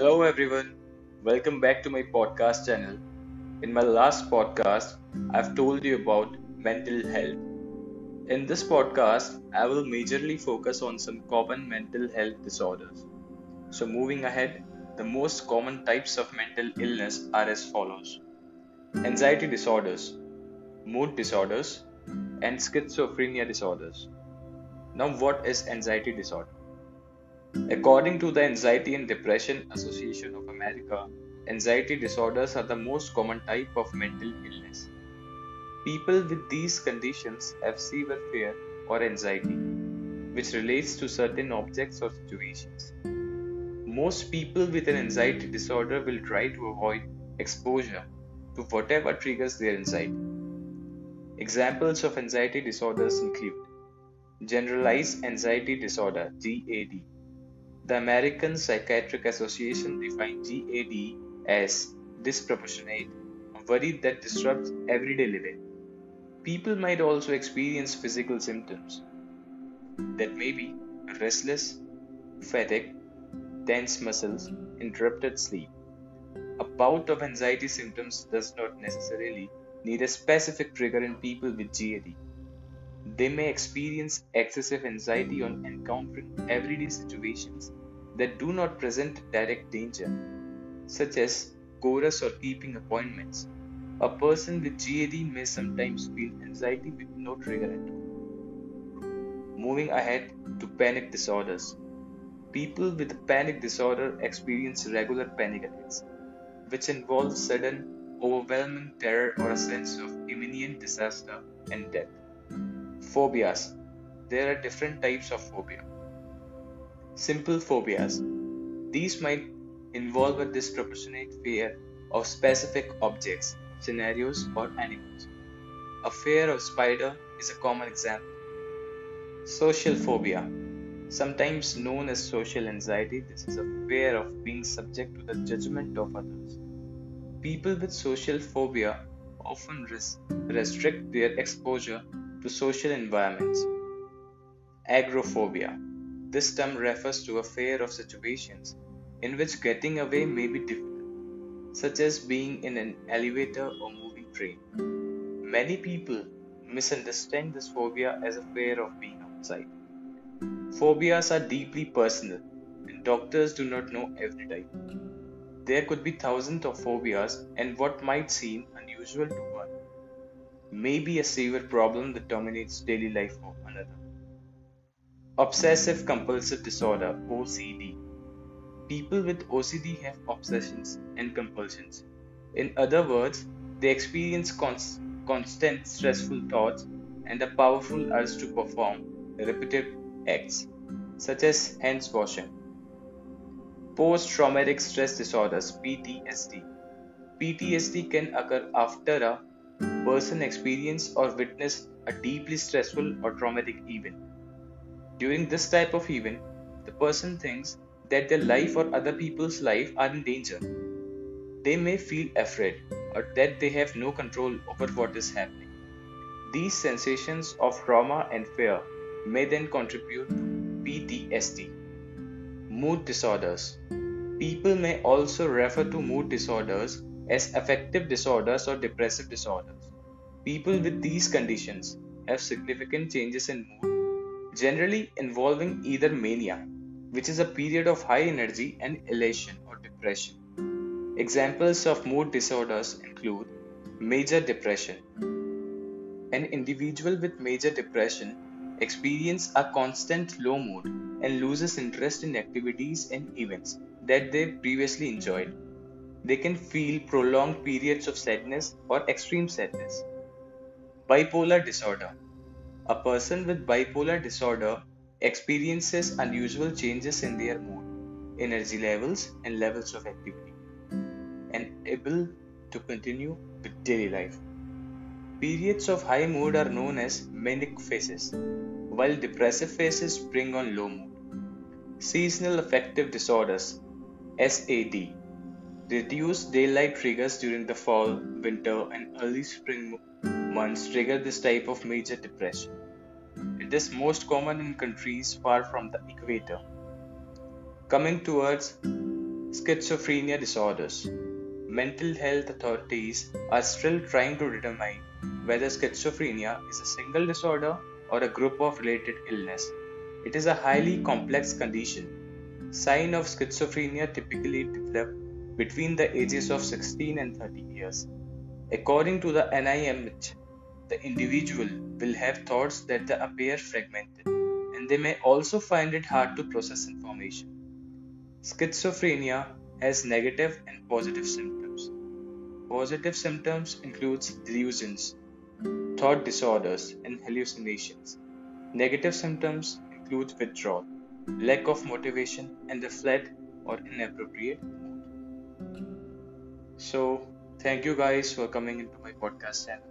Hello, everyone. Welcome back to my podcast channel. In my last podcast, I've told you about mental health. In this podcast, I will majorly focus on some common mental health disorders. So, moving ahead, the most common types of mental illness are as follows anxiety disorders, mood disorders, and schizophrenia disorders. Now, what is anxiety disorder? According to the Anxiety and Depression Association of America, anxiety disorders are the most common type of mental illness. People with these conditions have severe fear or anxiety, which relates to certain objects or situations. Most people with an anxiety disorder will try to avoid exposure to whatever triggers their anxiety. Examples of anxiety disorders include Generalized Anxiety Disorder GAD the American Psychiatric Association defines GAD as disproportionate worry that disrupts everyday living. People might also experience physical symptoms that may be restless, fatigue, tense muscles, interrupted sleep. A bout of anxiety symptoms does not necessarily need a specific trigger in people with GAD. They may experience excessive anxiety on encountering everyday situations that do not present direct danger, such as chorus or keeping appointments. A person with GAD may sometimes feel anxiety with no trigger at all. Moving ahead to panic disorders. People with panic disorder experience regular panic attacks, which involve sudden, overwhelming terror or a sense of imminent disaster and death. Phobias. There are different types of phobia. Simple phobias. These might involve a disproportionate fear of specific objects, scenarios, or animals. A fear of spider is a common example. Social phobia. Sometimes known as social anxiety, this is a fear of being subject to the judgment of others. People with social phobia often res- restrict their exposure to social environments. Agoraphobia this term refers to a fear of situations in which getting away may be difficult, such as being in an elevator or moving train. Many people misunderstand this phobia as a fear of being outside. Phobias are deeply personal, and doctors do not know every type. There could be thousands of phobias, and what might seem unusual to one may be a severe problem that dominates daily life of another. Obsessive compulsive disorder OCD. People with OCD have obsessions and compulsions. In other words, they experience const- constant stressful thoughts and a powerful urge to perform repetitive acts, such as hands washing. Post traumatic stress disorders PTSD. PTSD can occur after a person experience or witness a deeply stressful or traumatic event during this type of event, the person thinks that their life or other people's life are in danger. They may feel afraid or that they have no control over what is happening. These sensations of trauma and fear may then contribute to PTSD. Mood disorders. People may also refer to mood disorders as affective disorders or depressive disorders. People with these conditions have significant changes in mood generally involving either mania, which is a period of high energy, and elation or depression. Examples of mood disorders include major depression. An individual with major depression experiences a constant low mood and loses interest in activities and events that they previously enjoyed. They can feel prolonged periods of sadness or extreme sadness. Bipolar disorder a person with bipolar disorder experiences unusual changes in their mood, energy levels, and levels of activity, and able to continue with daily life. Periods of high mood are known as manic phases, while depressive phases bring on low mood. Seasonal affective disorders SAD Reduced daylight triggers during the fall, winter, and early spring months trigger this type of major depression. It is most common in countries far from the equator. Coming towards schizophrenia disorders. Mental health authorities are still trying to determine whether schizophrenia is a single disorder or a group of related illness. It is a highly complex condition. Signs of schizophrenia typically develop between the ages of 16 and 30 years. According to the NIMH, the individual will have thoughts that appear fragmented, and they may also find it hard to process information. Schizophrenia has negative and positive symptoms. Positive symptoms include delusions, thought disorders, and hallucinations. Negative symptoms include withdrawal, lack of motivation, and the flat or inappropriate. So, thank you guys for coming into my podcast channel.